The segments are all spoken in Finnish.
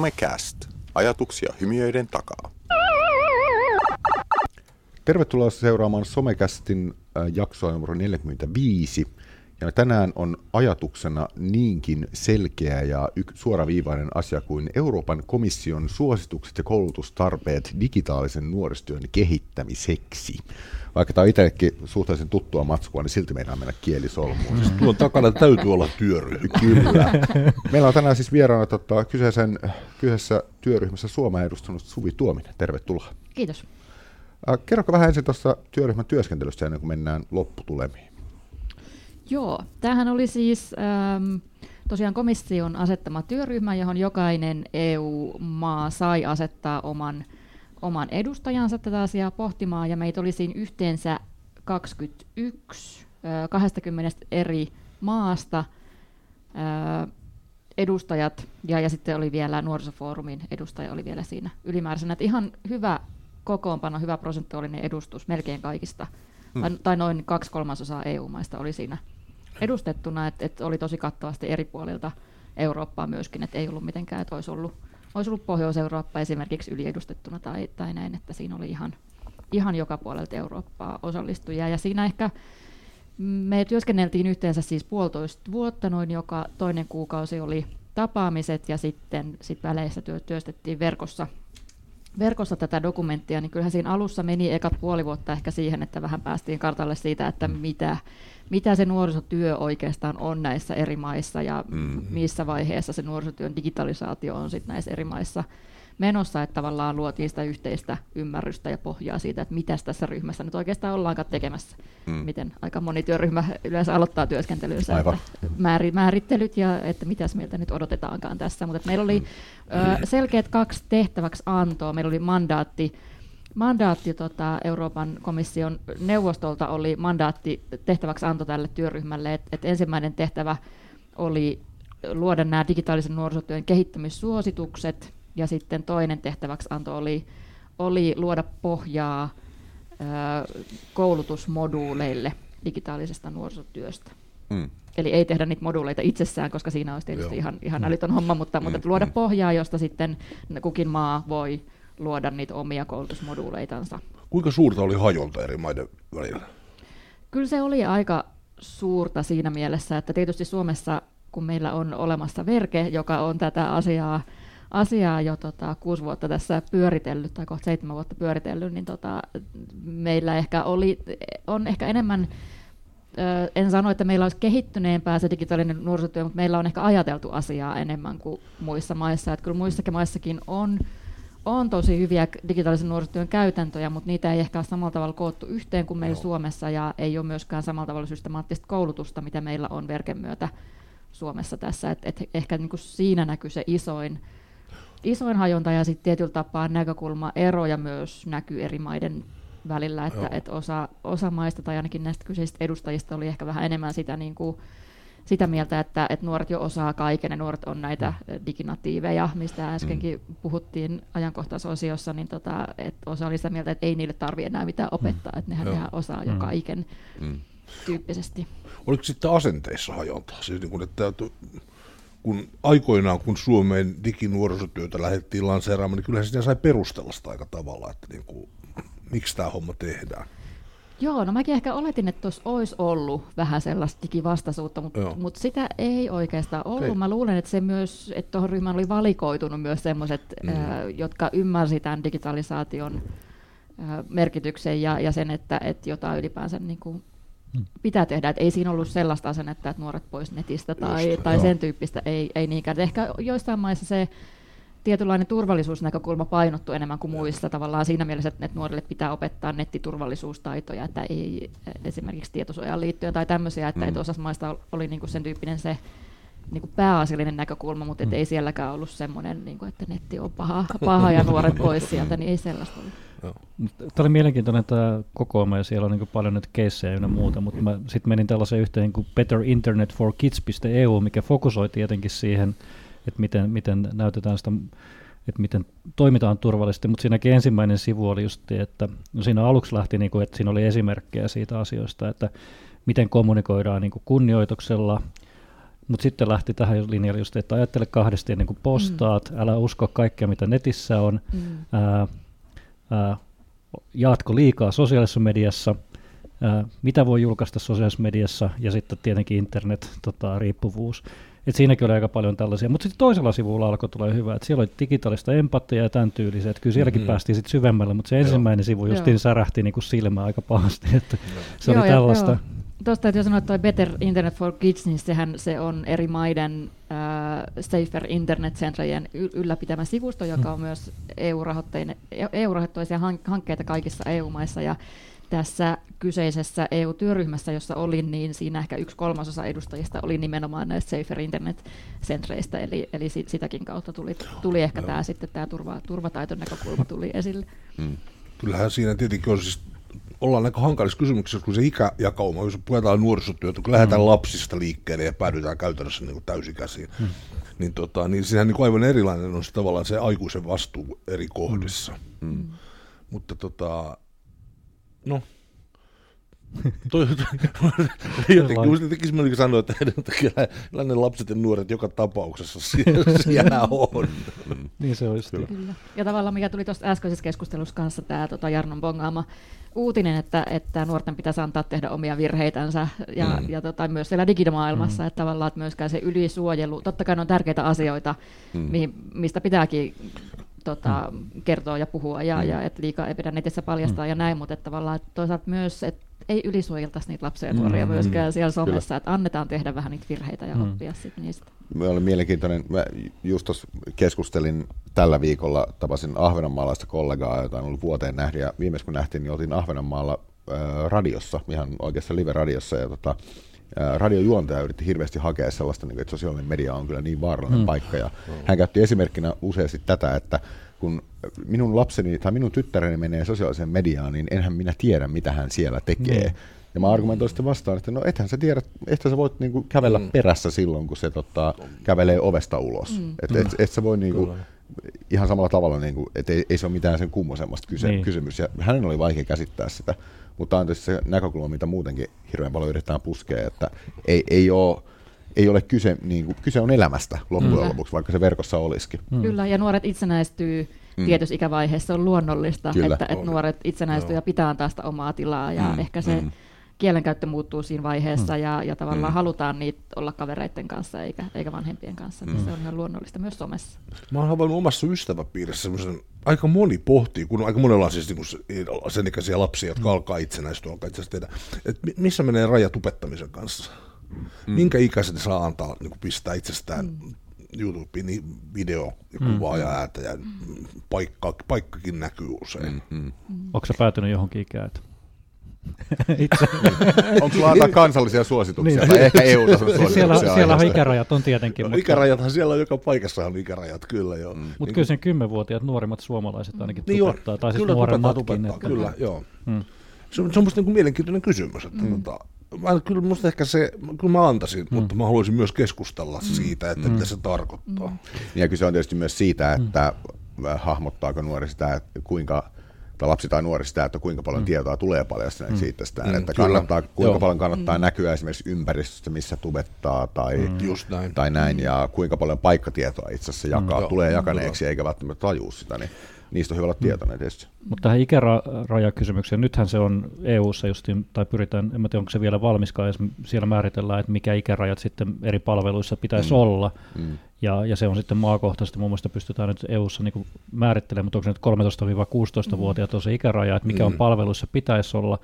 Somecast. Ajatuksia hymiöiden takaa. Tervetuloa seuraamaan Somecastin äh, jaksoa numero 45. Ja tänään on ajatuksena niinkin selkeä ja suoraviivainen asia kuin Euroopan komission suositukset ja koulutustarpeet digitaalisen nuorisotyön kehittämiseksi. Vaikka tämä on itsellekin suhteellisen tuttua matskua, niin silti meidän mennä kielisolmuun. Siis tuon takana täytyy olla työryhmä. Kyllä. Meillä on tänään siis vieraana tota, kyseisen, kyseessä työryhmässä Suomea edustunut Suvi Tuominen. Tervetuloa. Kiitos. Äh, kerroka vähän ensin tuossa työryhmän työskentelystä ennen kuin mennään lopputulemiin. Joo, tämähän oli siis ähm, tosiaan komission asettama työryhmä, johon jokainen EU-maa sai asettaa oman, oman edustajansa tätä asiaa pohtimaan, ja meitä oli siinä yhteensä 21 äh, 20 eri maasta edustajat, ja, ja sitten oli vielä nuorisofoorumin edustaja oli vielä siinä ylimääräisenä. Että ihan hyvä kokoonpano, hyvä prosentuaalinen edustus melkein kaikista, hmm. tai, tai noin kaksi kolmasosaa EU-maista oli siinä edustettuna, että et oli tosi kattavasti eri puolilta Eurooppaa myöskin, että ei ollut mitenkään, että olisi ollut, olisi ollut Pohjois-Eurooppa esimerkiksi yliedustettuna tai, tai näin, että siinä oli ihan, ihan joka puolelta Eurooppaa osallistujia. Ja siinä ehkä me työskenneltiin yhteensä siis puolitoista vuotta, noin joka toinen kuukausi oli tapaamiset ja sitten sit väleissä työ, työstettiin verkossa verkossa tätä dokumenttia, niin kyllähän siinä alussa meni ekat puoli vuotta ehkä siihen, että vähän päästiin kartalle siitä, että mitä, mitä se nuorisotyö oikeastaan on näissä eri maissa ja mm-hmm. missä vaiheessa se nuorisotyön digitalisaatio on sitten näissä eri maissa menossa, että tavallaan luotiin sitä yhteistä ymmärrystä ja pohjaa siitä, että mitä tässä ryhmässä nyt oikeastaan ollaankaan tekemässä. Mm. Miten aika moni työryhmä yleensä aloittaa työskentelynsä, Aivan. Että määrittelyt ja että mitäs meiltä nyt odotetaankaan tässä. Mutta meillä oli ö, selkeät kaksi tehtäväksi antoa. Meillä oli mandaatti mandaatti tota, Euroopan komission neuvostolta oli mandaatti tehtäväksi anto tälle työryhmälle, että et ensimmäinen tehtävä oli luoda nämä digitaalisen nuorisotyön kehittämissuositukset, ja sitten toinen tehtäväksi anto oli, oli luoda pohjaa ö, koulutusmoduuleille digitaalisesta nuorisotyöstä. Mm. Eli ei tehdä niitä moduuleita itsessään, koska siinä olisi tietysti ihan, ihan mm. älytön homma, mutta, mm. mutta luoda mm. pohjaa, josta sitten kukin maa voi luoda niitä omia koulutusmoduuleitansa. Kuinka suurta oli hajonta eri maiden välillä? Kyllä se oli aika suurta siinä mielessä, että tietysti Suomessa, kun meillä on olemassa Verke, joka on tätä asiaa, asiaa jo tota, kuusi vuotta tässä pyöritellyt, tai kohta seitsemän vuotta pyöritellyt, niin tota, meillä ehkä oli, on ehkä enemmän en sano, että meillä olisi kehittyneempää se digitaalinen nuorisotyö, mutta meillä on ehkä ajateltu asiaa enemmän kuin muissa maissa. Että kyllä muissakin maissakin on on tosi hyviä digitaalisen nuorisotyön käytäntöjä, mutta niitä ei ehkä ole samalla tavalla koottu yhteen kuin meillä Joo. Suomessa, ja ei ole myöskään samalla tavalla systemaattista koulutusta, mitä meillä on verken myötä Suomessa tässä. Et, et ehkä niin kuin siinä näkyy se isoin, isoin hajonta, ja sitten tietyllä tapaa näkökulma eroja myös näkyy eri maiden välillä, että et osa, osa maista tai ainakin näistä kyseisistä edustajista oli ehkä vähän enemmän sitä niin kuin, sitä mieltä, että, että nuoret jo osaa kaiken ja nuoret on näitä mm. diginatiiveja, mistä äskenkin mm. puhuttiin ajankohtaisosiossa, niin tota, että osa oli sitä mieltä, että ei niille tarvitse enää mitään mm. opettaa, mm. että nehän Joo. osaa jo mm. kaiken mm. tyyppisesti. Oliko sitten asenteissa hajontaa? Siis niin kun, että kun aikoinaan, kun Suomeen diginuorisotyötä lähdettiin lanseeraamaan, niin kyllä sitä sai perustella sitä aika tavalla, että niin kuin, miksi tämä homma tehdään. Joo, no mäkin ehkä oletin, että tuossa olisi ollut vähän sellaista digivastaisuutta, mutta mut sitä ei oikeastaan ollut. Ei. Mä luulen, että se myös, että tuohon ryhmään oli valikoitunut myös sellaiset, mm. äh, jotka ymmärsi tämän digitalisaation äh, merkityksen ja, ja sen, että, että jotain ylipäänsä niin kuin mm. pitää tehdä. Et ei siinä ollut sellaista asennetta, että nuoret pois netistä tai, Just, tai sen tyyppistä, ei, ei niinkään. Et ehkä joissain maissa se tietynlainen turvallisuusnäkökulma painottu enemmän kuin muissa tavallaan siinä mielessä, että nuorille pitää opettaa nettiturvallisuustaitoja, että ei esimerkiksi tietosuojaan liittyen tai tämmöisiä, että, mm. osassa maista oli niin kuin sen tyyppinen se niin kuin pääasiallinen näkökulma, mutta mm. ei sielläkään ollut semmoinen, niin kuin, että netti on paha, paha ja nuoret pois sieltä, niin ei sellaista ollut. Tämä oli mielenkiintoinen tämä kokoelma ja siellä on niin paljon nyt keissejä ja muuta, mutta mä sitten menin tällaiseen yhteen kuin Better Internet for Kids.eu, mikä fokusoi tietenkin siihen, että miten, miten näytetään sitä, että miten toimitaan turvallisesti, mutta siinäkin ensimmäinen sivu oli just, että no siinä aluksi lähti, niin kuin, että siinä oli esimerkkejä siitä asioista, että miten kommunikoidaan niin kuin kunnioituksella, Mutta sitten lähti tähän linjalle just, että ajattele kahdesti ennen kuin postaat, mm. älä usko kaikkea mitä netissä on, mm. ää, ää, jaatko liikaa sosiaalisessa mediassa, ää, mitä voi julkaista sosiaalisessa mediassa ja sitten tietenkin internet-riippuvuus. Tota, et siinäkin oli aika paljon tällaisia, mutta sitten toisella sivulla alkoi tulla hyvä, että siellä oli digitaalista empattia ja tämän tyylisiä, että kyllä sielläkin mm-hmm. päästiin sitten syvemmälle, mutta se ensimmäinen sivu justiin särähti niin kuin silmään aika pahasti, että se joo, oli tällaista. Joo. Tuosta täytyy sanoa, että toi Better Internet for Kids, niin sehän se on eri maiden äh, Safer internet centerien ylläpitämä sivusto, joka on myös EU-rahoitteisia hankkeita kaikissa EU-maissa, ja tässä kyseisessä EU-työryhmässä, jossa olin, niin siinä ehkä yksi kolmasosa edustajista oli nimenomaan näistä Safer Internet-sentreistä, eli, eli sitäkin kautta tuli, tuli ehkä tämä sitten tämä turva, turvataiton näkökulma tuli esille. Hmm. Kyllähän siinä tietenkin on siis ollaan aika hankalissa kysymyksissä, kun se ikäjakauma, jos puhutaan nuorisotyötä, kun lähdetään mm. lapsista liikkeelle ja päädytään käytännössä niin täysikäisiin, mm. niin, tota, niin siinähän niin aivan erilainen on se tavallaan se aikuisen vastuu eri kohdissa. Mm. Mm. Mutta tota, no, toi, toi, jotenkin musta tekisi mieli sanoa, että kyllä ne lapset ja nuoret joka tapauksessa siellä on. niin se olisi. Kyllä. kyllä. Ja tavallaan mikä tuli tuosta äskeisessä keskustelussa kanssa, tämä tota Jarnon bongaama uutinen, että, että nuorten pitäisi antaa tehdä omia virheitänsä ja, mm. ja tota, myös siellä digimaailmassa, mm. että tavallaan että myöskään se ylisuojelu, totta kai ne on tärkeitä asioita, mm. mihin, mistä pitääkin tota, mm. kertoa ja puhua, ja, mm. ja että liikaa ei pidä netissä paljastaa mm. ja näin, mutta että tavallaan että toisaalta myös, että ei ylisuojeltaisi niitä lapsia ja nuoria mm. myöskään siellä somessa, Kyllä. että annetaan tehdä vähän niitä virheitä ja mm. oppia sitten niistä. Me oli mielenkiintoinen, mä just tuossa keskustelin tällä viikolla, tapasin ahvenanmaalaista kollegaa, jota on ollut vuoteen nähdä, ja viimeis kun nähtiin, niin oltiin Ahvenanmaalla äh, radiossa, ihan oikeassa live-radiossa, ja tota, radiojuontaja yritti hirveästi hakea sellaista, niin että sosiaalinen media on kyllä niin vaarallinen mm. paikka. Ja hän käytti esimerkkinä useasti tätä, että kun minun lapseni tai minun tyttäreni menee sosiaaliseen mediaan, niin enhän minä tiedä, mitä hän siellä tekee. Mm. Ja mä argumentoin sitten vastaan, että no ethän sä tiedä, että sä voit niinku kävellä mm. perässä silloin, kun se tota, kävelee ovesta ulos. Mm. Että et, et sä voi niinku, ihan samalla tavalla, niinku, että ei, ei se ole mitään sen kummosemmasta kyse, niin. kysymys. Ja hänen oli vaikea käsittää sitä. Mutta on tietysti se näkökulma, mitä muutenkin hirveän paljon yritetään puskea, että ei, ei ole ei ole kyse, niin kuin, kyse on elämästä loppujen mm. lopuksi, vaikka se verkossa olisikin. Mm. Kyllä, ja nuoret itsenäistyy mm. tietyssä ikävaiheessa. On luonnollista, Kyllä. että, että nuoret itsenäistyy ja pitää antaa sitä omaa tilaa, ja mm. ehkä se mm kielenkäyttö muuttuu siinä vaiheessa mm. ja, ja tavallaan mm. halutaan niitä olla kavereiden kanssa eikä, eikä vanhempien kanssa. Mm. Se on ihan luonnollista myös somessa. Mä oon havainnut omassa ystäväpiirissä semmoisen, aika moni pohtii, kun aika monella on siis niin sen ikäisiä lapsia, jotka mm. alkaa itsenäistyä, alkaa itse tehdä, että missä menee raja tupettamisen kanssa? Mm. Minkä ikäiset saa antaa niin kuin pistää itsestään mm. YouTubeen niin video ja kuvaa mm. ja ääntä ja paikka, paikkakin näkyy usein. Mm. Mm. Onko se päätynyt johonkin ikään? Itse. Onko sulla antaa kansallisia suosituksia niin. tai ehkä EU-tason suosituksia? Siellä, siellä on ikärajat on tietenkin. No, mutta... Ikärajathan siellä on joka paikassa on ikärajat, kyllä joo. Mm. Mutta niin kyllä sen kymmenvuotiaat nuorimmat suomalaiset ainakin niin tupettaa, tai siis nuoremmatkin. Että... Kyllä, joo. Mm. Se, on, se on musta niin mielenkiintoinen kysymys. Että mm. tota, mä, kyllä musta ehkä se, kyllä mä antaisin, mm. mutta mä haluaisin myös keskustella mm. siitä, että mm. mitä se tarkoittaa. Mm. Ja kyse on tietysti myös siitä, että mm. hahmottaako nuori sitä, että kuinka tai lapsi tai nuori sitä, että kuinka paljon mm. tietoa tulee paljastuneeksi mm. itsestään, mm, että kannattaa, kuinka Joo. paljon kannattaa mm. näkyä esimerkiksi ympäristössä, missä tubettaa tai, mm. Just näin. tai näin, mm. ja kuinka paljon paikkatietoa itse asiassa jakaa, mm. tulee jakaneeksi eikä välttämättä tajua sitä, niin niistä on hyvä olla mm. tietoinen tietysti. Mutta tähän ikärajakysymykseen, nythän se on EU-ssa justiin, tai pyritään, en tiedä onko se vielä valmiskaan, jos siellä määritellään, että mikä ikärajat sitten eri palveluissa pitäisi mm. olla, mm. Ja, ja se on sitten maakohtaisesti, muun muassa pystytään nyt EU-ssa niin määrittelemään, mutta onko se nyt 13-16-vuotiaat on se ikäraja, että mikä mm. on palveluissa pitäisi olla,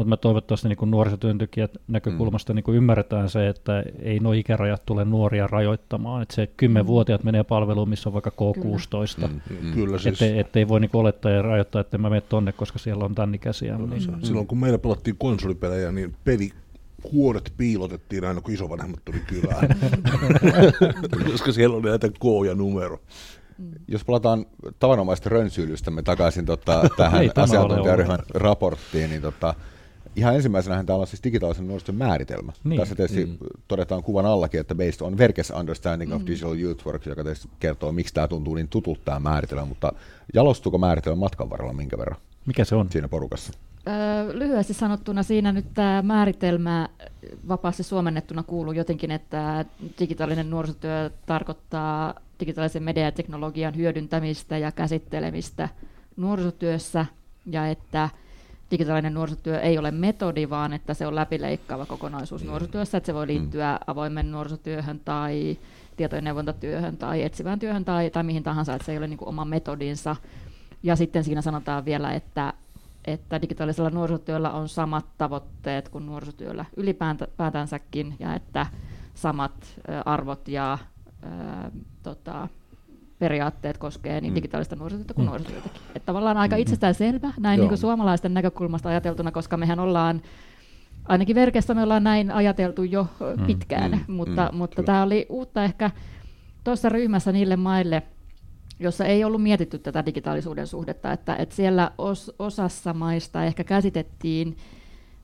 mutta me toivottavasti niin nuorisotyöntekijät näkökulmasta mm. niin ymmärretään se, että ei nuo ikärajat tule nuoria rajoittamaan, että se 10-vuotiaat menee palveluun, missä on vaikka K16, mm. Mm. Kyllä siis. Ette, ettei voi niin olettaa ja rajoittaa, että mä menen tonne, koska siellä on tämän ikäisiä. Niin. Silloin kun meillä pelattiin konsolipelejä, niin peli kuoret piilotettiin aina, kun isovanhemmat tuli kylään, koska siellä oli näitä K ja numero. Jos palataan tavanomaista rönsyilystämme takaisin tota, tähän asiantuntijaryhmän raporttiin, niin tota, ihan ensimmäisenä täällä on siis digitaalisen nuorison määritelmä. Niin. Tässä tietysti mm. todetaan kuvan allakin, että based on Verkes Understanding of mm. Digital Youth Work, joka tietysti kertoo, miksi tämä tuntuu niin tutulta tämä määritelmä, mutta jalostuuko määritelmä matkan varrella minkä verran? Mikä se on? Siinä porukassa. lyhyesti sanottuna siinä nyt tämä määritelmä vapaasti suomennettuna kuuluu jotenkin, että digitaalinen nuorisotyö tarkoittaa digitaalisen mediateknologian hyödyntämistä ja käsittelemistä nuorisotyössä ja että digitaalinen nuorisotyö ei ole metodi, vaan että se on läpileikkaava kokonaisuus mm. nuorisotyössä, että se voi mm. liittyä mm. avoimen nuorisotyöhön tai tietojen neuvontatyöhön tai etsivään työhön tai, tai mihin tahansa, että se ei ole niin kuin oma metodinsa. Ja sitten siinä sanotaan vielä, että, että digitaalisella nuorisotyöllä on samat tavoitteet kuin nuorisotyöllä ylipäätänsäkin ja että samat arvot ja ää, tota, periaatteet koskee niin mm. digitaalista nuorisotyötä kuin mm. nuorisotyötäkin. Että tavallaan aika mm. itsestään selvä näin niin kuin suomalaisten näkökulmasta ajateltuna, koska mehän ollaan ainakin verkessä me ollaan näin ajateltu jo mm. pitkään, mm. mutta, mm. mutta tämä oli uutta ehkä tuossa ryhmässä niille maille, jossa ei ollut mietitty tätä digitaalisuuden suhdetta, että, että siellä os, osassa maista ehkä käsitettiin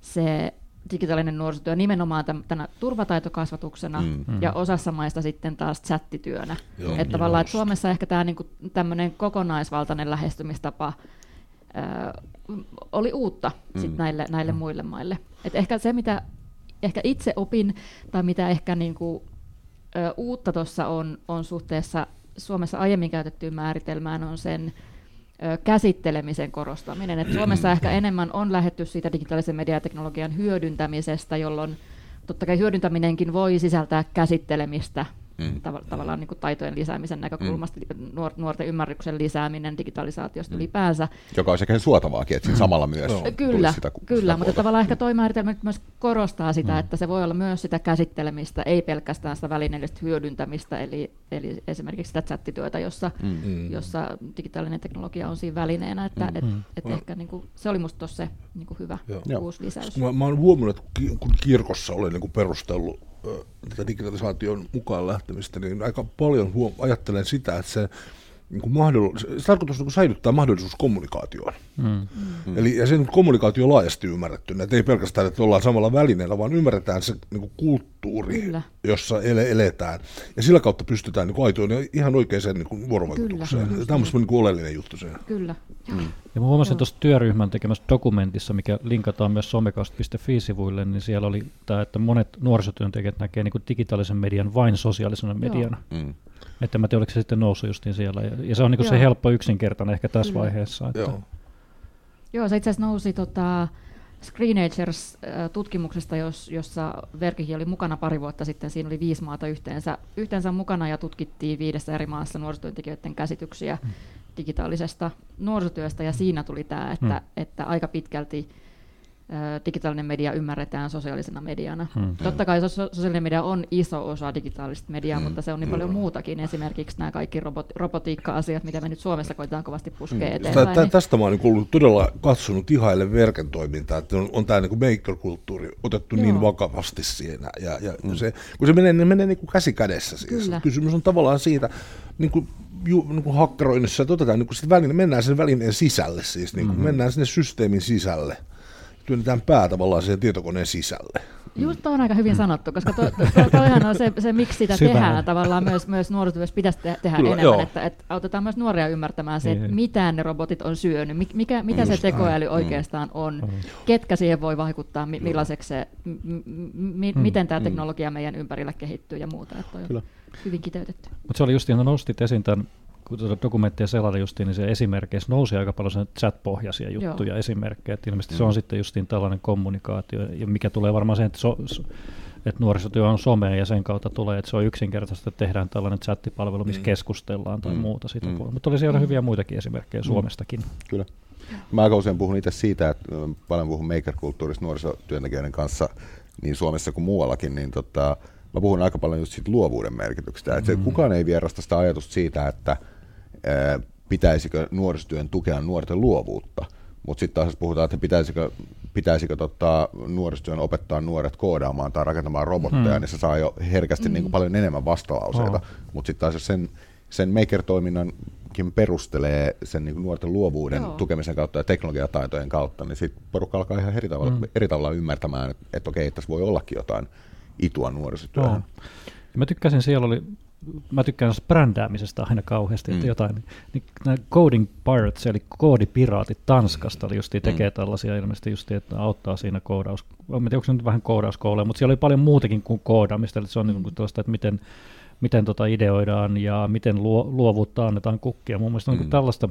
se digitaalinen nuorisotyö nimenomaan tänä turvataitokasvatuksena mm. mm. ja osassa maista sitten taas chattityönä. Joo, että tavallaan että Suomessa ehkä tämä niinku, tämmöinen kokonaisvaltainen lähestymistapa ö, oli uutta mm. sit näille, näille mm. muille maille. Et ehkä se, mitä ehkä itse opin tai mitä ehkä niinku, ö, uutta tuossa on, on suhteessa Suomessa aiemmin käytettyyn määritelmään on sen käsittelemisen korostaminen. Et Suomessa ehkä enemmän on lähetty siitä digitaalisen mediateknologian hyödyntämisestä, jolloin totta kai hyödyntäminenkin voi sisältää käsittelemistä mm. tav- tavallaan niin kuin taitojen lisäämisen näkökulmasta, mm. nuor- nuorten ymmärryksen lisääminen digitalisaatiosta mm. ylipäänsä. Joka on sekä suotavaakin, että siinä samalla myös no. Kyllä, sitä, kyllä sitä mutta tavallaan ehkä toi määritelmä myös korostaa sitä, mm. että se voi olla myös sitä käsittelemistä, ei pelkästään sitä välineellistä hyödyntämistä, eli, eli esimerkiksi sitä chattityötä, jossa, mm. mm. jossa digitaalinen teknologia on siinä välineenä, että mm. et, et mm. ehkä niin kuin, se oli minusta se niin kuin hyvä Joo. uusi lisäys. Mä, mä olen huomannut, että kun kirkossa olen niin kuin perustellut tätä digitalisaation mukaan lähtemistä, niin aika paljon huom- ajattelen sitä, että se niin kuin mahdollisuus, se tarkoitus niin säilyttää mahdollisuus kommunikaatioon. Mm. Mm. Eli ja sen kommunikaatio on laajasti ymmärretty, että ei pelkästään, että ollaan samalla välineellä, vaan ymmärretään se niin kuin kulttuuri, Kyllä. jossa ele- eletään. Ja sillä kautta pystytään niin kuin aitoon ja ihan oikeaan niin kuin vuorovaikutukseen. Kyllä, Tämä on niin kuin oleellinen juttu se. Kyllä. Mm. Ja mä huomasin tuossa työryhmän tekemässä dokumentissa, mikä linkataan myös somekast.fi-sivuille, niin siellä oli tämä, että monet nuorisotyöntekijät näkee niin kuin digitaalisen median vain sosiaalisena mediana. Mm. Että mä tiedän, oliko se sitten noussut justiin siellä. Ja, ja se on niin se helppo yksinkertainen ehkä tässä Kyllä. vaiheessa. Että... Joo. Joo, se itse asiassa nousi tota, Screenagers-tutkimuksesta, jos, jossa Verkihi oli mukana pari vuotta sitten. Siinä oli viisi maata yhteensä, yhteensä mukana ja tutkittiin viidessä eri maassa nuorisotyöntekijöiden käsityksiä mm. digitaalisesta nuorisotyöstä. Ja siinä tuli tämä, että, mm. että aika pitkälti digitaalinen media ymmärretään sosiaalisena mediana. Hmm. Totta kai sosiaalinen media on iso osa digitaalista mediaa, hmm. mutta se on niin paljon muutakin. Esimerkiksi nämä kaikki robot, robotiikka-asiat, mitä me nyt Suomessa koitetaan kovasti puskea hmm. eteenpäin. Tä, niin... Tästä mä olen niin todella katsonut ihaille verken toimintaa, että on, on tämä niin maker-kulttuuri otettu niin Joo. niin vakavasti siinä. Ja, ja hmm. se, kun se menee, ne menee niin kuin käsi kädessä. Siis. Kyllä. Kysymys on tavallaan siitä, niin kuin ju, niin kuin hakkeroinnissa, että otetaan niin kuin väline, mennään sen välineen sisälle, siis niin kuin, hmm mennään sinne systeemin sisälle työnnetään pää tavallaan siihen tietokoneen sisälle. Just on aika hyvin mm. sanottu, koska to, to, toihan on se, se, miksi sitä Syvänä. tehdään tavallaan myös, myös nuorisotyössä pitäisi te, tehdä Kyllä, enemmän, että, että autetaan myös nuoria ymmärtämään se, että niin. mitä ne robotit on syönyt, mikä, mitä Just se tekoäly näin. Mm. oikeastaan on, mm. ketkä siihen voi vaikuttaa, millaiseksi se, m, m, m, miten tämä teknologia meidän ympärillä kehittyy ja muuta. Että on hyvin kiteytetty. Mutta se oli just, nostit esiin tämän kun tuota dokumenttia selaili justiin, niin se esimerkkeissä nousi aika paljon sen chat-pohjaisia juttuja, Joo. esimerkkejä. Että ilmeisesti mm. se on sitten justiin tällainen kommunikaatio, ja mikä tulee varmaan sen, että, so, so, että nuorisotyö on somea ja sen kautta tulee, että se on yksinkertaista, että tehdään tällainen chattipalvelu, missä mm. keskustellaan tai mm. muuta sitä mm. Mutta oli siellä mm. hyviä muitakin esimerkkejä mm. Suomestakin. Kyllä. Mä aika usein puhun itse siitä, että paljon puhun maker-kulttuurista nuorisotyöntekijöiden kanssa niin Suomessa kuin muuallakin, niin tota, mä puhun aika paljon just siitä luovuuden merkityksestä. Mm. Että se, kukaan ei vierasta sitä ajatusta siitä, että pitäisikö nuorisotyön tukea nuorten luovuutta. Mutta sitten taas puhutaan, että pitäisikö, pitäisikö tota, nuorisotyön opettaa nuoret koodaamaan tai rakentamaan robotteja, hmm. niin se saa jo herkästi mm. niin kuin paljon enemmän vastalauseita. Oh. Mutta sitten taas jos sen, sen maker-toiminnankin perustelee sen niin kuin nuorten luovuuden Joo. tukemisen kautta ja teknologiataitojen kautta, niin sitten porukka alkaa ihan eri tavalla, mm. eri tavalla ymmärtämään, että, että okei, tässä voi ollakin jotain itua nuorisotyöhön. Oh. Mä tykkäsin, siellä oli mä tykkään brändäämisestä aina kauheasti, että Mm. jotain, niin, niin nämä Coding Pirates, eli koodipiraatit Tanskasta, eli justiin tekee Mm. tällaisia ilmeisesti justiin, että auttaa siinä koodaus, en tiedä, onko se nyt vähän koodauskouluja, mutta siellä oli paljon muutakin kuin koodaamista, eli se on niin kuin tällaista, että miten, miten tota ideoidaan ja miten luo, luovuutta annetaan kukkia. Mun mielestä mm. niin Mm. tällaista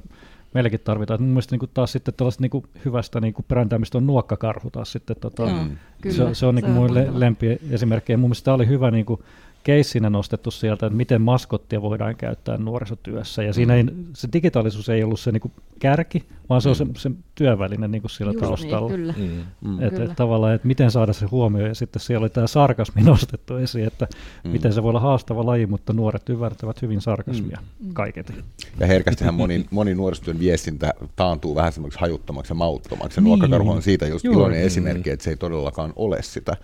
meilläkin tarvitaan. Mun mielestä niin taas sitten tällaista niin kuin hyvästä niin kuin brändäämistä on nuokkakarhu taas sitten. Tota, Mm. kyllä. se, se on, niin kuin mun mahtavaa. le- lempiesimerkki. Ja mun mielestä tämä oli hyvä niin kuin keissinä nostettu sieltä, että miten maskottia voidaan käyttää nuorisotyössä. Ja siinä ei, se digitaalisuus ei ollut se niin kuin kärki, vaan se on se, se työväline niin kuin siellä Just taustalla. Niin, kyllä. Mm. Mm. Että Kyllä. et tavallaan, että miten saada se huomioon, ja sitten siellä oli tämä sarkasmi nostettu esiin, että Mm. mm. miten se voi olla haastava laji, mutta nuoret ymmärtävät hyvin sarkasmia Mm. mm. kaiketi. Ja herkästihän moni, moni nuorisotyön viestintä taantuu vähän semmoiksi hajuttamaksi ja mauttomaksi. Ja Niin. nuokkakarhu on siitä just Juuri. iloinen Mm. esimerkki, että se ei todellakaan ole sitä.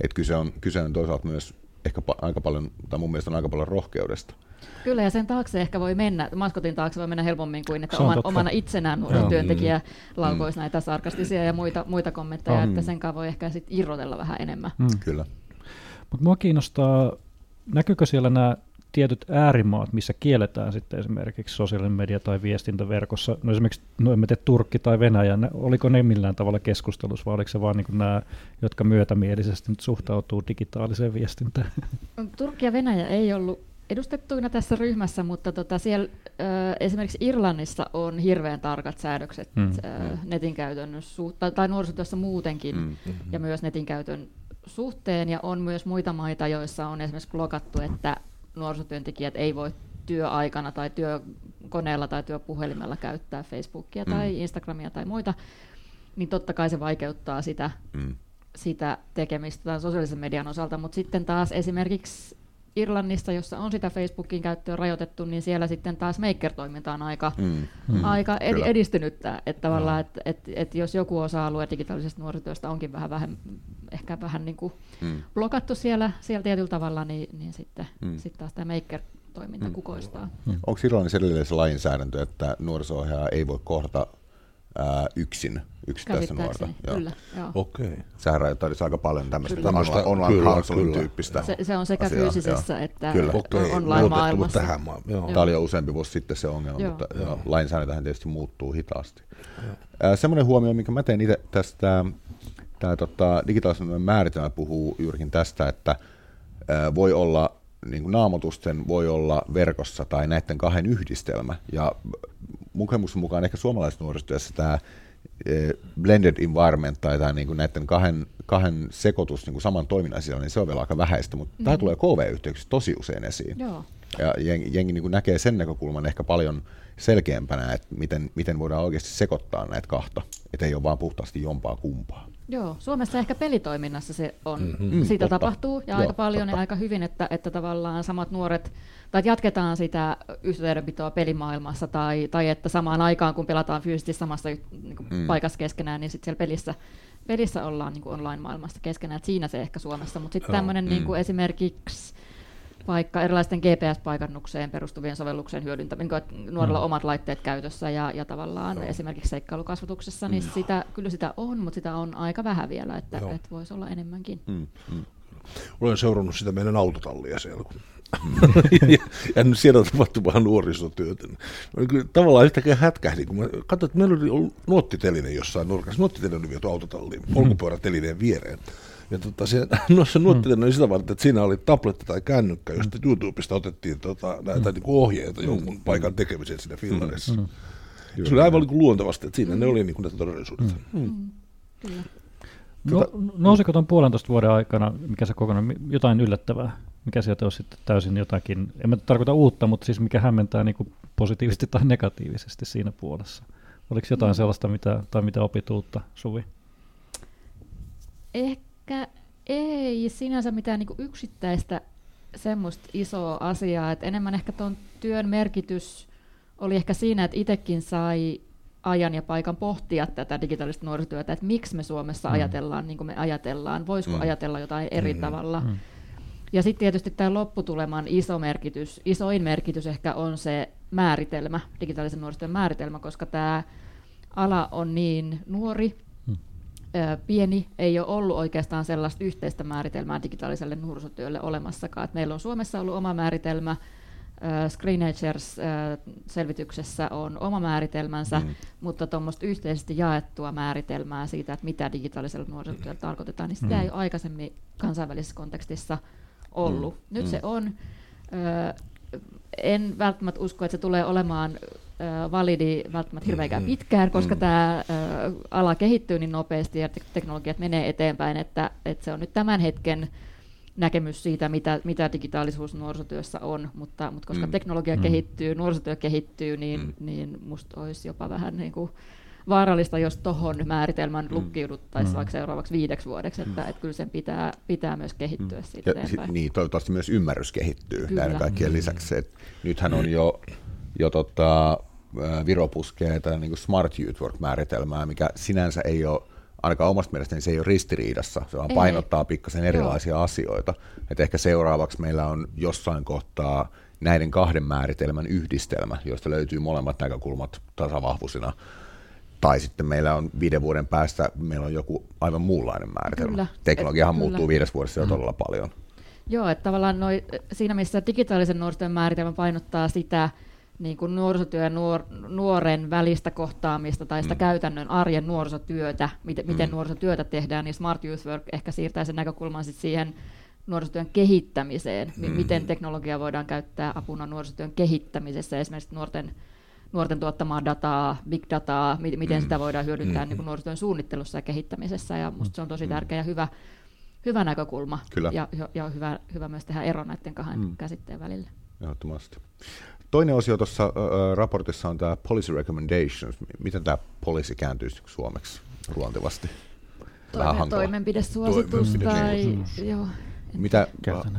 Että kyse on, kyse on toisaalta myös ehkä pa- aika paljon, tai mun mielestä on aika paljon rohkeudesta. Kyllä, ja sen taakse ehkä voi mennä, maskotin taakse voi mennä helpommin kuin, että oman, totta. omana itsenään Joo. nuorisotyöntekijä Mm. laukoisi näitä sarkastisia ja muita, muita kommentteja, Mm. että sen kanssa voi ehkä sit irrotella vähän enemmän. Mm. Kyllä. Mutta mua kiinnostaa, näkyykö siellä nämä tietyt äärimaat, missä kielletään sitten esimerkiksi sosiaalinen media tai viestintä verkossa, no esimerkiksi no mä tiedä, Turkki tai Venäjä, ne- oliko ne millään tavalla keskustelussa vai oliko se vaan niin nämä, jotka myötämielisesti nyt suhtautuu digitaaliseen viestintään? Turkki ja Venäjä ei ollut edustettuina tässä ryhmässä, mutta tota siellä, ö, esimerkiksi Irlannissa on hirveän tarkat säädökset Mm. ö, netin käytön suht- tai, tai nuorisotyössä muutenkin Mm. ja myös netin käytön suhteen. Ja on myös muita maita, joissa on esimerkiksi blokattu, että nuorisotyöntekijät ei voi työaikana tai työkoneella tai työpuhelimella käyttää Facebookia Mm. tai Instagramia tai muita, niin totta kai se vaikeuttaa sitä Mm. sitä tekemistä tämän sosiaalisen median osalta, mutta sitten taas esimerkiksi Irlannissa, jossa on sitä Facebookin käyttöä rajoitettu, niin siellä sitten taas maker-toiminta on aika, Mm. Mm. aika ed- Kyllä. edistynyttä, että tavallaan, että et, et jos joku osa-alue digitaalisesta nuorisotyöstä onkin vähän, vähän ehkä vähän niin kuin Mm. blokattu siellä, siellä tietyllä tavalla, niin, niin sitten Mm. mm. sit taas tämä maker-toiminta Mm. mm. kukoistaa. Onko Irlannissa edelleen se lainsäädäntö, että nuoriso ei voi kohdata ää, yksin yksittäistä nuorta? Kyllä. Joo. Okei. Sehän rajoittaisi aika paljon tämmöistä Tämmöistä- online kyllä, counseling kyllä. tyyppistä. Se, se on sekä asiaa, fyysisessä joo. että Kyllä. Muutettu online-maailmassa. tähän maan. Joo. Tämä oli jo useampi vuosi sitten se ongelma, Joo. mutta Joo. lainsäädäntöhän tietysti muuttuu hitaasti. Ää, Semmoinen huomio, minkä mä teen itse tästä, tämä tota, digitaalisen määritelmä puhuu juurikin tästä, että ää, voi olla niin kuin naamotusten voi olla verkossa tai näiden kahden yhdistelmä. Ja mun mukaan ehkä suomalaisessa nuorisotyössä tämä blended environment tai tämä niin kuin näiden kahden, kahden sekoitus niin kuin saman toiminnan sisällä, niin se on vielä aika vähäistä, mutta mm. tämä tulee KV-yhteyksissä tosi usein esiin. Joo. Ja jengi, jengi niin kuin näkee sen näkökulman ehkä paljon selkeämpänä, että miten, miten voidaan oikeasti sekoittaa näitä kahta, että ei ole vaan puhtaasti jompaa kumpaa. Joo, Suomessa ehkä pelitoiminnassa se on, Mhm. mm-hmm. sitä totta. tapahtuu ja Joo, aika paljon totta. ja aika hyvin, että, että tavallaan samat nuoret, tai että jatketaan sitä yhteydenpitoa pelimaailmassa tai, tai että samaan aikaan kun pelataan fyysisesti samassa niin kuin Mm. mm. paikassa keskenään, niin sitten siellä pelissä, pelissä ollaan niin kuin online-maailmassa keskenään, että siinä se ehkä Suomessa, mutta sitten tämmöinen mm. niin kuin esimerkiksi vaikka erilaisten GPS-paikannukseen perustuvien sovelluksien hyödyntäminen, että nuorilla Mm. omat laitteet käytössä ja, ja tavallaan Joo. esimerkiksi seikkailukasvatuksessa, niin sitä, kyllä sitä on, mutta sitä on aika vähän vielä, että, Joo. että voisi olla enemmänkin. Mm, mm. Olen seurannut sitä meidän autotallia siellä. Kun ja, ja nyt siellä on tapahtunut vähän nuorisotyötä. Tavallaan yhtäkkiä hätkähdin, kun mä katsoin, että meillä oli nuottiteline jossain nurkassa. Nuottiteline oli viety autotalliin, polkupyörätelineen viereen. Ja tota, se, noissa nuottiteline oli sitä varten, että siinä oli tabletti tai kännykkä, josta YouTubesta otettiin tota, näitä niin ohjeita jonkun paikan tekemiseen siinä fillarissa. Mm. Se oli aivan niin kuin luontevasti, että siinä ne oli niin kuin näitä todellisuudessa. Mm. Kyllä. No, nousiko tuon puolentoista vuoden aikana, mikä se kokonaan, jotain yllättävää? Mikä sieltä olisi sitten täysin jotakin, en mä tarkoita uutta, mutta siis mikä hämmentää niin kuin positiivisesti tai negatiivisesti siinä puolessa? Oliko jotain sellaista, mitä, tai mitä opit uutta, Suvi? Ehkä ei sinänsä mitään niin yksittäistä semmoista isoa asiaa, että enemmän ehkä tuon työn merkitys oli ehkä siinä, että itsekin sai ajan ja paikan pohtia tätä digitaalista nuorisotyötä, että miksi me Suomessa Mm. ajatellaan niin kuin me ajatellaan, voisiko Mm. ajatella jotain eri Mm. tavalla. Mm. Ja sitten tietysti tämä lopputuleman iso merkitys, isoin merkitys ehkä on se määritelmä, digitaalisen nuorisotyön määritelmä, koska tämä ala on niin nuori. Pieni, ei ole ollut oikeastaan sellaista yhteistä määritelmää digitaaliselle nuorisotyölle olemassakaan. Et meillä on Suomessa ollut oma määritelmä, Screenagers-selvityksessä on oma määritelmänsä, mm. mutta tuommoista yhteisesti jaettua määritelmää siitä, että mitä digitaalisella nuorisotyöllä tarkoitetaan, niin sitä mm. ei ole aikaisemmin kansainvälisessä kontekstissa ollut. Mm. Nyt mm. se on. En välttämättä usko, että se tulee olemaan validi välttämättä hirveänkään mm. pitkään, koska mm. tämä ala kehittyy niin nopeasti ja teknologiat menee eteenpäin, että, että se on nyt tämän hetken näkemys siitä, mitä, mitä digitaalisuus nuorisotyössä on, mutta, mutta koska mm. teknologia mm. kehittyy, nuorisotyö kehittyy, niin, mm. niin musta olisi jopa vähän niin kuin vaarallista, jos tuohon määritelmän mm. lukkiuduttaisiin mm. vaikka seuraavaksi viideksi vuodeksi, että, mm. että kyllä sen pitää, pitää myös kehittyä mm. siitä ja sit, Niin, toivottavasti myös ymmärrys kehittyy kyllä. näiden kaikkien mm. lisäksi. Että nythän on jo, jo tota, Viro puskee tätä niin Smart Youth Work-määritelmää, mikä sinänsä ei ole ainakaan omasta mielestäni se ei ole ristiriidassa, se vaan painottaa pikkasen erilaisia Joo. asioita. Et ehkä seuraavaksi meillä on jossain kohtaa näiden kahden määritelmän yhdistelmä, josta löytyy molemmat näkökulmat tasavahvuisina. Tai sitten meillä on viiden vuoden päästä, meillä on joku aivan muunlainen määritelmä. Kyllä. Teknologiahan Et, muuttuu kyllä. viides vuodessa jo mm. todella paljon. Joo, että tavallaan noi, siinä missä digitaalisen nuorten määritelmä painottaa sitä, niin kuin nuorisotyö ja nuor, nuoren välistä kohtaamista tai sitä mm. käytännön arjen nuorisotyötä, miten, mm. miten nuorisotyötä tehdään, niin Smart Youth Work ehkä siirtää sen näkökulman sit siihen nuorisotyön kehittämiseen, mm. miten teknologia voidaan käyttää apuna nuorisotyön kehittämisessä, esimerkiksi nuorten, nuorten tuottamaa dataa, big dataa, miten mm. sitä voidaan hyödyntää mm. niin kuin nuorisotyön suunnittelussa ja kehittämisessä, ja minusta se on tosi mm. tärkeä ja hyvä, hyvä näkökulma, Kyllä. ja, ja hyvä, hyvä myös tehdä ero näiden kahden mm. käsitteen välillä. Ehdottomasti. Toinen osio tuossa äh, raportissa on tämä policy recommendations. Miten tämä policy kääntyisi suomeksi luontevasti? Toimen, toimenpidesuositus tai... Joo. Mitä,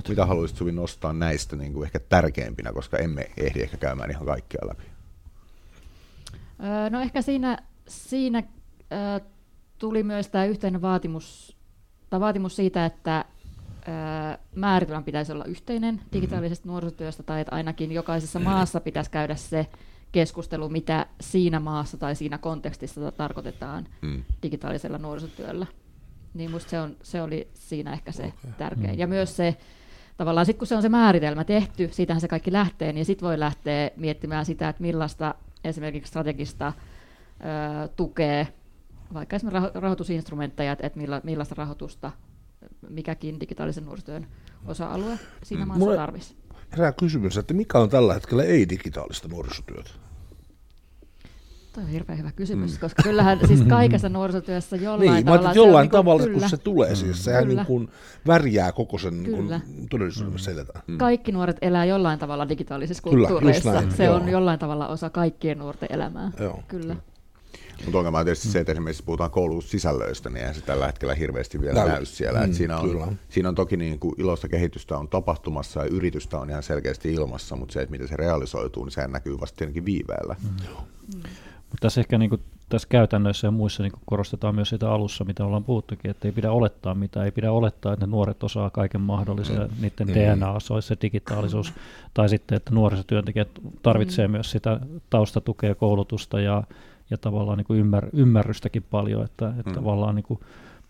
mitä haluaisit Suvi nostaa näistä niin kuin ehkä tärkeimpinä, koska emme ehdi ehkä käymään ihan kaikkia läpi? no ehkä siinä, siinä tuli myös tämä yhteinen vaatimus, tai vaatimus siitä, että määritelmän pitäisi olla yhteinen mm-hmm. digitaalisesta nuorisotyöstä, tai että ainakin jokaisessa maassa pitäisi käydä se keskustelu, mitä siinä maassa tai siinä kontekstissa tarkoitetaan mm. digitaalisella nuorisotyöllä. Niin musta se, on, se oli siinä ehkä se okay. tärkein. Mm. Ja myös se, tavallaan sitten kun se on se määritelmä tehty, siitähän se kaikki lähtee, niin sitten voi lähteä miettimään sitä, että millaista esimerkiksi strategista ö, tukee vaikka esimerkiksi rahoitusinstrumentteja, että milla, millaista rahoitusta mikäkin digitaalisen nuorisotyön osa-alue siinä mm. maassa Mulle tarvisi. Herää kysymys, että mikä on tällä hetkellä ei-digitaalista nuorisotyötä? Tuo on hirveän hyvä kysymys, mm. koska kyllähän siis kaikessa nuorisotyössä jollain niin, tavalla... jollain se tavalla, niin kuin, kun se tulee, siis sehän niin kuin värjää koko sen niin todellisuuden, mm. seletään. Mm. Kaikki nuoret elää jollain tavalla digitaalisissa kulttuureissa. Kyllä, se joo. on jollain tavalla osa kaikkien nuorten elämää. Joo. Kyllä. Mutta ongelma on tietysti se, että esimerkiksi puhutaan koulutussisällöistä, niin eihän se tällä hetkellä hirveästi vielä näy, näy siellä. Mm, siinä, on, siinä on toki niin kuin ilosta kehitystä on tapahtumassa ja yritystä on ihan selkeästi ilmassa, mutta se, että miten se realisoituu, niin sehän näkyy vasta tietenkin viiveellä. Mm. Mm. Mutta tässä ehkä niin kuin, tässä käytännöissä ja muissa niin korostetaan myös sitä alussa, mitä ollaan puhuttukin, että ei pidä olettaa mitä, ei pidä olettaa, että ne nuoret osaa kaiken mahdollisen, mm. niiden mm. DNA olisi se digitaalisuus, tai sitten, että nuorisotyöntekijät tarvitsee mm. myös sitä taustatukea, koulutusta ja ja tavallaan niin kuin ymmär, ymmärrystäkin paljon, että, että mm. tavallaan niin kuin,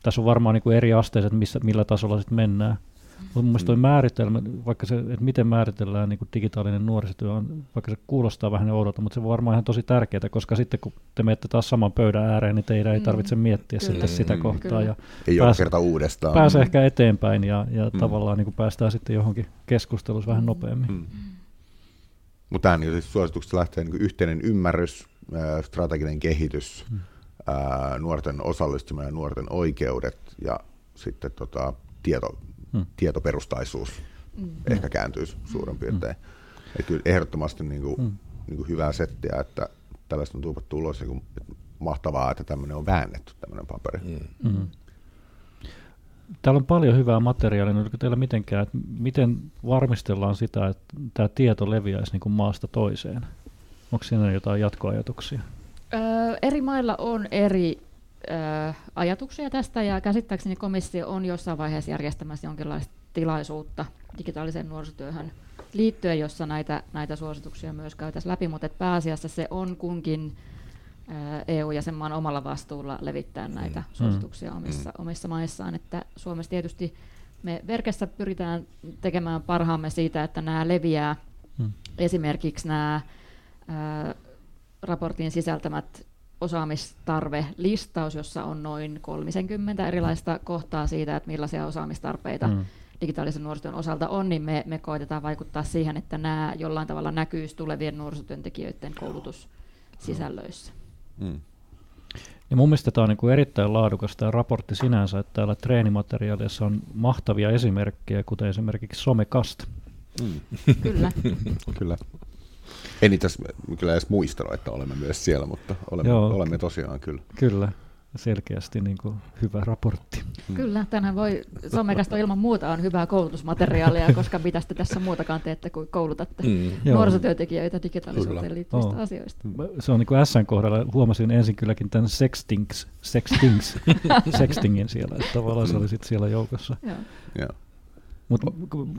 tässä on varmaan niin kuin eri asteiset, missä, millä tasolla sitten mennään. Mutta mun mielestä mm. määritelmä, vaikka se, että miten määritellään niin kuin digitaalinen nuorisotyö, on, vaikka se kuulostaa vähän oudolta, mutta se on varmaan ihan tosi tärkeää, koska sitten kun te menette taas saman pöydän ääreen, niin teidän ei mm. tarvitse miettiä Kyllä. sitten sitä mm. kohtaa. Ja ei pääse, kerta uudestaan. Pääsee ehkä eteenpäin ja, ja mm. tavallaan niin kuin päästään sitten johonkin keskustelussa vähän nopeammin. Mm. Mutta tämä niin suosituksesta lähtee niin yhteinen ymmärrys, strateginen kehitys, hmm. nuorten osallistuminen ja nuorten oikeudet ja sitten tota, tieto, hmm. tietoperustaisuus hmm. ehkä kääntyisi suurin piirtein. Että kyllä ehdottomasti niin kuin, hmm. niin kuin hyvää settiä, että tällaista on tuupattu ulos, niin kuin, että mahtavaa, että tämmöinen on väännetty, tämmöinen paperi. Hmm. Hmm. Täällä on paljon hyvää materiaalia, niin teillä mitenkään, että miten varmistellaan sitä, että tämä tieto leviäisi niin kuin maasta toiseen? Onko siinä jotain jatkoajatuksia? Öö, eri mailla on eri öö, ajatuksia tästä ja käsittääkseni komissio on jossain vaiheessa järjestämässä jonkinlaista tilaisuutta digitaaliseen nuorisotyöhön liittyen, jossa näitä, näitä suosituksia myös käytäisiin läpi, mutta pääasiassa se on kunkin EU-jäsenmaan omalla vastuulla levittää näitä Mm. suosituksia omissa, omissa maissaan. Että Suomessa tietysti me Verkessä pyritään tekemään parhaamme siitä, että nämä leviää Mm. esimerkiksi nämä ää, raportin sisältämät osaamistarvelistaus, jossa on noin 30 erilaista kohtaa siitä, että millaisia osaamistarpeita Mm. digitaalisen nuorisotyön osalta on, niin me, me koitetaan vaikuttaa siihen, että nämä jollain tavalla näkyisi tulevien nuorisotyöntekijöiden koulutussisällöissä. Mm. Ja mun mielestä tämä on niin kuin erittäin laadukas tämä raportti sinänsä, että täällä treenimateriaalissa on mahtavia esimerkkejä, kuten esimerkiksi somekast. Mm. Kyllä. Kyllä. En itse kyllä edes muistanut, että olemme myös siellä, mutta olemme, Joo. olemme tosiaan kyllä. Kyllä, selkeästi niin kuin hyvä raportti. Kyllä, tänään voi, somekasta ilman muuta on hyvää koulutusmateriaalia, koska mitä te tässä muutakaan teette kuin koulutatte Mm. Joo. nuorisotyöntekijöitä digitaalisuuteen Kyllä. liittyvistä Joo. asioista. Se on niin kuin SN kohdalla, huomasin ensin kylläkin tämän sextings, sextings, sextingin siellä, että tavallaan se oli sitten siellä joukossa. Joo. Mutta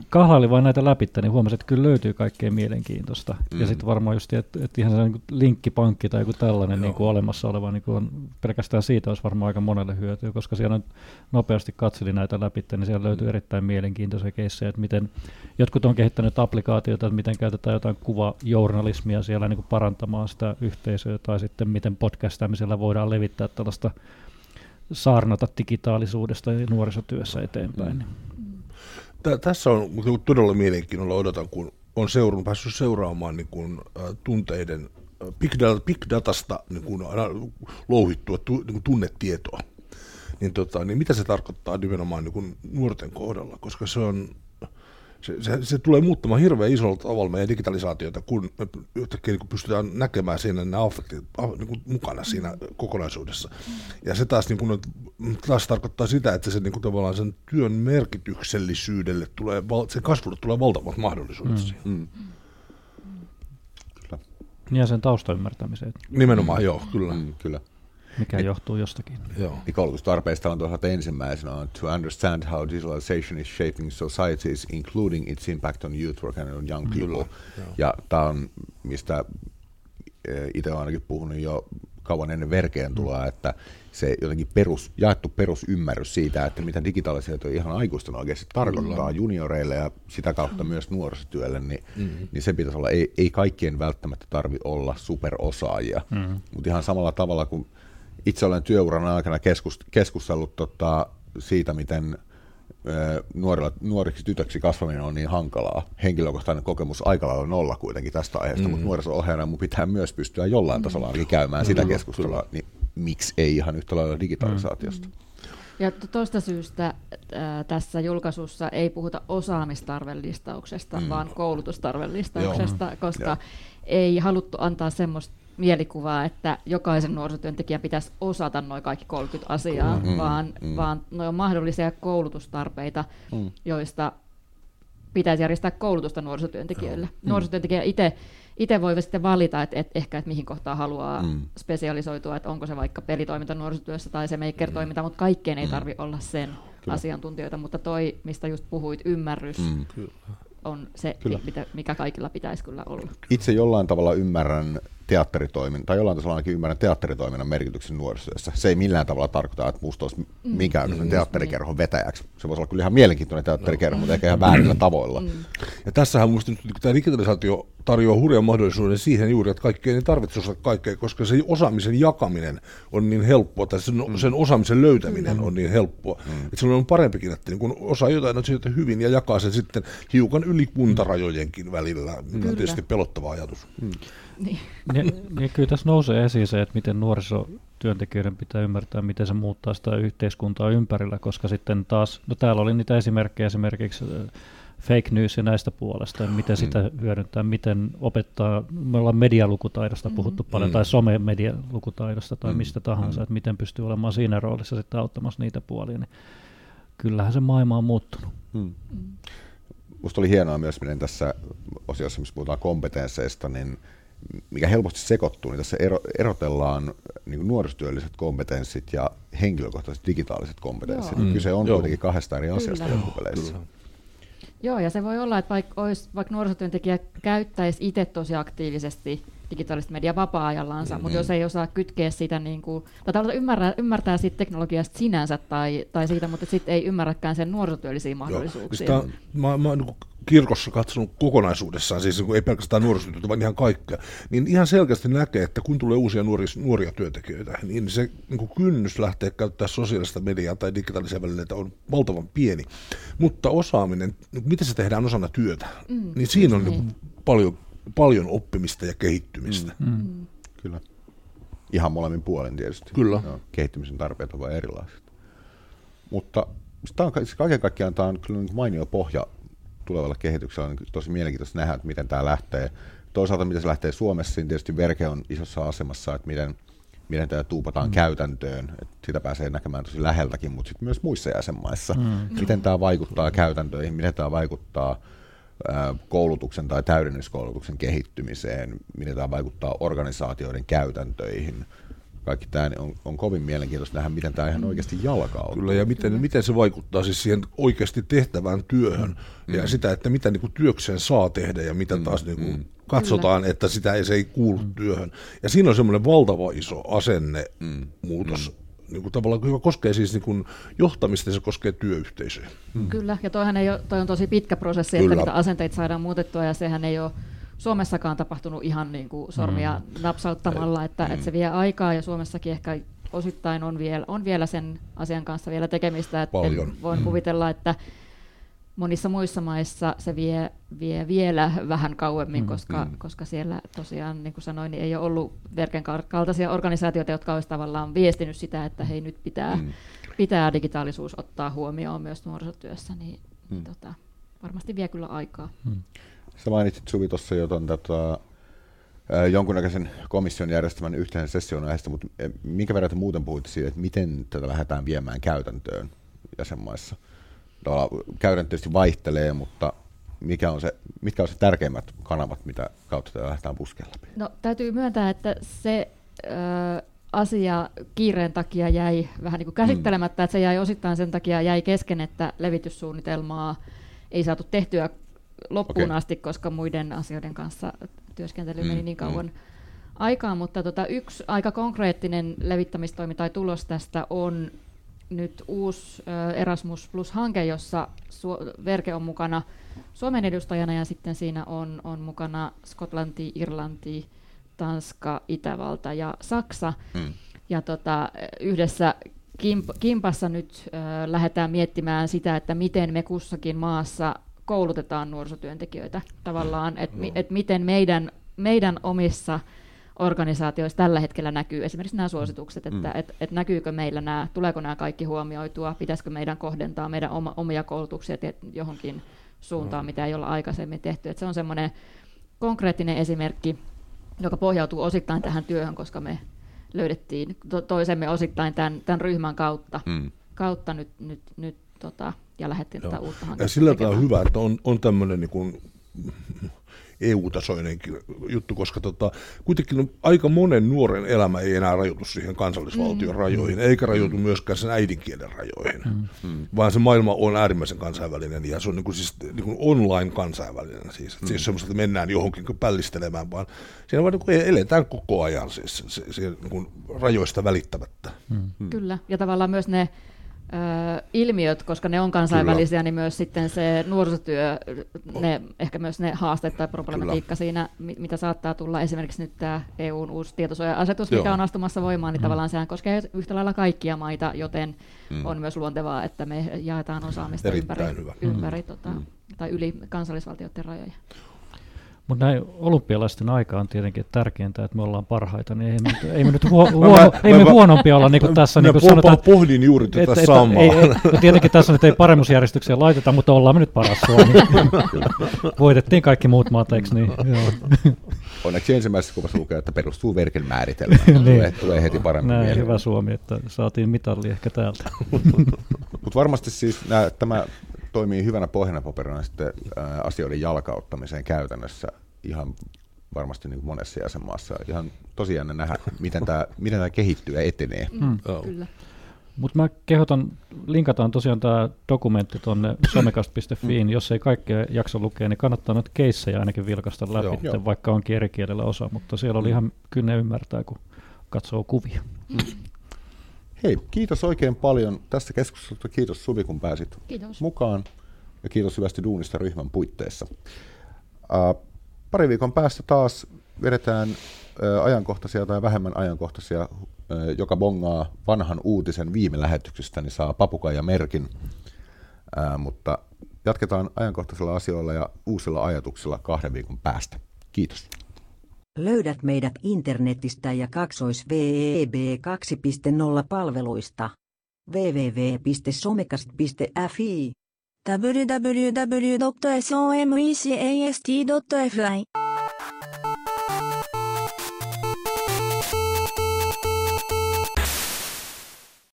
kahlaili vain näitä läpi, niin huomasin, että kyllä löytyy kaikkea mielenkiintoista. Mm. Ja sitten varmaan just, että, että ihan se niin linkkipankki tai joku tällainen Joo. niin kuin olemassa oleva, niin kuin on, pelkästään siitä olisi varmaan aika monelle hyötyä, koska siellä on nopeasti katselin näitä läpi, niin siellä löytyy Mm. erittäin mielenkiintoisia keissejä, että miten jotkut on kehittänyt applikaatioita, että miten käytetään jotain kuvajournalismia siellä niin kuin parantamaan sitä yhteisöä, tai sitten miten podcastaamisella voidaan levittää tällaista saarnata digitaalisuudesta ja nuorisotyössä eteenpäin. Mm. Tä- tässä on niinku todella mielenkiinnolla odotan, kun on seurun, päässyt seuraamaan niin kuin, äh, tunteiden big, data, big datasta niin aina louhittua tu, niin kuin tunnetietoa. Niin, tota, niin mitä se tarkoittaa nimenomaan niin kuin nuorten kohdalla, koska se on se, se, se tulee muuttamaan hirveän isolla tavalla meidän digitalisaatiota, kun me yhtäkkiä niin kuin pystytään näkemään siinä nämä affektit niin kuin mukana siinä kokonaisuudessa. Ja se taas, niin kuin, taas tarkoittaa sitä, että se niin kuin tavallaan sen työn merkityksellisyydelle tulee, sen kasvulle tulee valtavat mahdollisuudet Mm. siihen. Mm. Kyllä. Ja sen taustaymmärtämiseen, Nimenomaan, joo, kyllä. Mm, kyllä. Mikä johtuu jostakin. Joo. Niin koulutustarpeista on tuossa ensimmäisenä on to understand how digitalization is shaping societies, including its impact on youth work and on young people. Kyllä, joo. ja tämä on, mistä itse olen ainakin puhunut jo kauan ennen verkeen tuloa, että se jotenkin perus, jaettu perusymmärrys siitä, että mitä digitalisaatio ihan aikuisten oikeasti tarkoittaa junioreille ja sitä kautta myös nuorisotyölle, niin, mm-hmm. niin se pitäisi olla, ei, ei kaikkien välttämättä tarvi olla superosaajia, mm-hmm. mutta ihan samalla tavalla kuin itse olen työuran aikana keskust, keskustellut tota, siitä, miten nuorilla, nuoriksi tytöksi kasvaminen on niin hankalaa. Henkilökohtainen kokemus aika lailla nolla kuitenkin tästä aiheesta, mm. mutta nuoriso-ohjaajana mun pitää myös pystyä jollain tasolla ainakin käymään sitä keskustelua, niin miksi ei ihan yhtä lailla digitalisaatiosta? Ja to- tuosta syystä ää, tässä julkaisussa ei puhuta osaamistarvelistauksesta, mm. vaan koulutustarvelistauksesta, koska Joo. ei haluttu antaa semmoista mielikuvaa, että jokaisen nuorisotyöntekijän pitäisi osata noin kaikki 30 asiaa, Mm, vaan, mm. vaan ne on mahdollisia koulutustarpeita, Mm. joista pitäisi järjestää koulutusta nuorisotyöntekijöille. Nuorisotyöntekijä itse itse voi sitten valita, että, että ehkä että mihin kohtaan haluaa Mm. mm. spesialisoitua, että onko se vaikka pelitoiminta nuorisotyössä tai se maker-toiminta, mutta kaikkeen ei tarvi olla sen Kyllä. asiantuntijoita, mutta toi, mistä just puhuit, ymmärrys Mm. on se, Kyllä. mi- mitä, mikä kaikilla pitäisi kyllä olla. Itse jollain tavalla ymmärrän teatteritoiminnan, tai jollain tasolla ainakin ymmärrän teatteritoiminnan merkityksen nuorisotyössä. Se ei millään tavalla tarkoita, että musta olisi minkäänlaisen Mm. teatterikerhon vetäjäksi. Se voisi olla kyllä ihan mielenkiintoinen teatterikerho, mutta ehkä ihan väärillä tavoilla. Ja tässähän minusta nyt tämä digitalisaatio tarjoaa hurjan mahdollisuuden siihen juuri, että kaikkea ei tarvitse osata kaikkea, koska se osaamisen jakaminen on niin helppoa, tai sen, mm. sen osaamisen löytäminen mm. on niin helppoa. Mm. Että silloin on parempikin, että niin kun osaa jotain asioita hyvin ja jakaa sen sitten hiukan yli kuntarajojenkin välillä, mikä on Kyllä. tietysti pelottava ajatus. Mm. Niin. Ja, ja kyllä tässä nousee esiin se, että miten nuorisotyöntekijöiden pitää ymmärtää, miten se muuttaa sitä yhteiskuntaa ympärillä, koska sitten taas, no täällä oli niitä esimerkkejä esimerkiksi fake news ja näistä puolesta, ja miten sitä hyödyntää, miten opettaa, me ollaan medialukutaidosta puhuttu paljon, Mm. tai some-medialukutaidosta tai mistä tahansa, että miten pystyy olemaan siinä roolissa sitten auttamassa niitä puolia, niin kyllähän se maailma on muuttunut. Hmm. Musta oli hienoa myös, miten tässä osiossa, missä puhutaan kompetensseista, niin mikä helposti sekoittuu, niin tässä ero, erotellaan niin nuorisotyölliset kompetenssit ja henkilökohtaiset digitaaliset kompetenssit. Joo. Mm. Kyse on Joo. kuitenkin kahdesta eri asiasta loppupeleissä. Kyllä. Joo, ja se voi olla, että vaikka, olisi, vaikka nuorisotyöntekijä käyttäisi itse tosi aktiivisesti digitaalista mediaa vapaa-ajallansa, Mm-hmm. mutta jos ei osaa kytkeä sitä, niin kuin, tai tavallaan ymmärtää, ymmärtää siitä teknologiasta sinänsä tai, tai siitä, mutta sitten ei ymmärräkään sen nuorisotyöllisiä mahdollisuuksia. Joo. Sitä, mä, mä oon niin kirkossa katsonut kokonaisuudessaan, siis niin ei pelkästään nuorisotyötä, vaan ihan kaikkea, niin ihan selkeästi näkee, että kun tulee uusia nuoria, nuoria työntekijöitä, niin se niin kuin kynnys lähteä käyttää sosiaalista mediaa tai digitaalisia välineitä on valtavan pieni. Mutta osaaminen, niin miten se tehdään osana työtä, mm, niin siinä on niin. Niin paljon, paljon oppimista ja kehittymistä. Mm. Mm. Kyllä. Ihan molemmin puolen tietysti. Kyllä. Joo, kehittymisen tarpeet ovat erilaiset. Mutta tämä on, siis kaiken kaikkiaan tämä on kyllä niin mainio pohja tulevalle kehitykselle. On tosi mielenkiintoista nähdä, että miten tämä lähtee. Toisaalta miten se lähtee Suomessa, niin tietysti Verke on isossa asemassa, että miten, miten tämä tuupataan mm. käytäntöön. Että sitä pääsee näkemään tosi läheltäkin, mutta sitten myös muissa jäsenmaissa. Mm. Miten tämä vaikuttaa käytäntöihin, miten tämä vaikuttaa koulutuksen tai täydennyskoulutuksen kehittymiseen, miten tämä vaikuttaa organisaatioiden käytäntöihin. Kaikki tämä on, on kovin mielenkiintoista nähdä, miten tämä ihan oikeasti jalkautuu. Kyllä, ja miten, miten se vaikuttaa siis siihen oikeasti tehtävään työhön, mm. ja sitä, että mitä niin kuin työkseen saa tehdä, ja mitä taas niin kuin mm. katsotaan, Kyllä. että sitä ei, se ei kuulu mm. työhön. Ja siinä on semmoinen valtava iso asennemuutos. Mm niin kuin tavallaan, joka koskee siis niin kuin johtamista ja se koskee työyhteisöjä. Hmm. Kyllä, ja toihan ei ole, toi on tosi pitkä prosessi, Kyllä. että niitä asenteita saadaan muutettua, ja sehän ei ole Suomessakaan tapahtunut ihan niin kuin sormia hmm. napsauttamalla, että, hmm. että se vie aikaa, ja Suomessakin ehkä osittain on vielä, on vielä sen asian kanssa vielä tekemistä, että Paljon. voin hmm. kuvitella, että monissa muissa maissa se vie, vie vielä vähän kauemmin, mm, koska, mm. koska siellä tosiaan, niin kuin sanoin, niin ei ole ollut Verken kaltaisia organisaatioita, jotka olisivat tavallaan viestinyt sitä, että hei nyt pitää, mm. pitää digitaalisuus ottaa huomioon myös nuorisotyössä, niin mm. tota, varmasti vie kyllä aikaa. Mm. Sä mainitsit Suvi tuossa jo ton, tota, jonkunnäköisen komission järjestämän yhteisen session aiheesta, mutta minkä verran te muuten puhuitte siitä, että miten tätä lähdetään viemään käytäntöön jäsenmaissa? Käytäntö tietysti vaihtelee, mutta mikä on se, mitkä on se tärkeimmät kanavat, mitä kautta tätä lähdetään puskella läpi? No täytyy myöntää, että se ö, asia kiireen takia jäi vähän niin kuin käsittelemättä, mm. että se jäi osittain sen takia jäi kesken, että levityssuunnitelmaa ei saatu tehtyä loppuun okay. asti, koska muiden asioiden kanssa työskentely meni mm, niin kauan mm. aikaa, mutta tota, yksi aika konkreettinen levittämistoimi tai tulos tästä on nyt uusi Erasmus Plus-hanke, jossa Verke on mukana Suomen edustajana ja sitten siinä on, on mukana Skotlanti, Irlanti, Tanska, Itävalta ja Saksa. Hmm. Ja tota, yhdessä kimp, kimpassa nyt ö, lähdetään miettimään sitä, että miten me kussakin maassa koulutetaan nuorisotyöntekijöitä tavallaan, että no. et miten meidän, meidän omissa organisaatioissa tällä hetkellä näkyy esimerkiksi nämä suositukset, että mm. et, et näkyykö meillä nämä, tuleeko nämä kaikki huomioitua, pitäisikö meidän kohdentaa meidän oma, omia koulutuksia johonkin suuntaan, no. mitä ei olla aikaisemmin tehty. Et se on semmoinen konkreettinen esimerkki, joka pohjautuu osittain tähän työhön, koska me löydettiin to- toisemme osittain tämän, tämän ryhmän kautta, mm. kautta nyt, nyt, nyt tota, ja lähdettiin tätä uutta hanketta Ja sillä tavalla hyvä, että on, on tämmöinen niin kuin EU-tasoinen juttu, koska tota, kuitenkin aika monen nuoren elämä ei enää rajoitu siihen kansallisvaltion mm. rajoihin, eikä rajoitu mm. myöskään sen äidinkielen rajoihin, mm. mm. vaan se maailma on äärimmäisen kansainvälinen ja se on niin kuin, siis, niin kuin online kansainvälinen, siis, mm. siis semmoista, että mennään johonkin pällistelemään, vaan siinä vaan niin kuin eletään koko ajan siis, se, se, niin kuin rajoista välittämättä. Mm. Kyllä, ja tavallaan myös ne ilmiöt, koska ne on kansainvälisiä, Kyllä. niin myös sitten se nuorisotyö, ne, ehkä myös ne haasteet tai problematiikka Kyllä. siinä, mitä saattaa tulla. Esimerkiksi nyt tämä EUn uusi tietosuoja-asetus, mikä Joo. on astumassa voimaan, niin mm. tavallaan sehän koskee yhtä lailla kaikkia maita, joten mm. on myös luontevaa, että me jaetaan osaamista Erittäin ympäri, hyvä. ympäri mm. tota, mm. tai yli kansallisvaltioiden rajoja. Mutta näin olympialaisten aika on tietenkin tärkeintä, että me ollaan parhaita, niin ei me, ei me nyt huo, huono, mä, ei me mä, huonompia olla niin kuin tässä. Niin kuin sanotaan, pohdin juuri tätä että, samaa. Ei, ei, no tietenkin tässä nyt ei paremmuusjärjestykseen laiteta, mutta ollaan me nyt paras Suomi. Voitettiin kaikki muut maat, eikö niin? Joo. Onneksi ensimmäisessä kuvassa lukee, että perustuu verkin määritelmään. niin. tulee, tulee heti paremmin Näin, hyvä Suomi, että saatiin mitalli ehkä täältä. mutta varmasti siis nää, tämä toimii hyvänä pohjana paperina sitten asioiden jalkauttamiseen käytännössä ihan varmasti niin kuin monessa jäsenmaassa. Ihan tosiaan nähdä, miten tämä, miten tämä kehittyy ja etenee. Mm, kyllä. Mutta mä kehotan, linkataan tosiaan tämä dokumentti tuonne somekast.fiin, jos ei kaikkea jakso lukea, niin kannattaa noita keissejä ainakin vilkasta läpi, Joo. vaikka onkin eri kielellä osa, mutta siellä oli ihan kynne ymmärtää, kun katsoo kuvia. Hei, kiitos oikein paljon tästä keskustelusta. Kiitos Suvi, kun pääsit Kiitos. mukaan. Ja kiitos hyvästi duunista ryhmän puitteissa. Uh, pari viikon päästä taas vedetään uh, ajankohtaisia tai vähemmän ajankohtaisia, uh, joka bongaa vanhan uutisen viime lähetyksestä, niin saa papukaija merkin. Uh, mutta jatketaan ajankohtaisilla asioilla ja uusilla ajatuksilla kahden viikon päästä. Kiitos. Löydät meidät internetistä ja kaksois VEB 2.0 palveluista. www.somekast.fi www.somecast.fi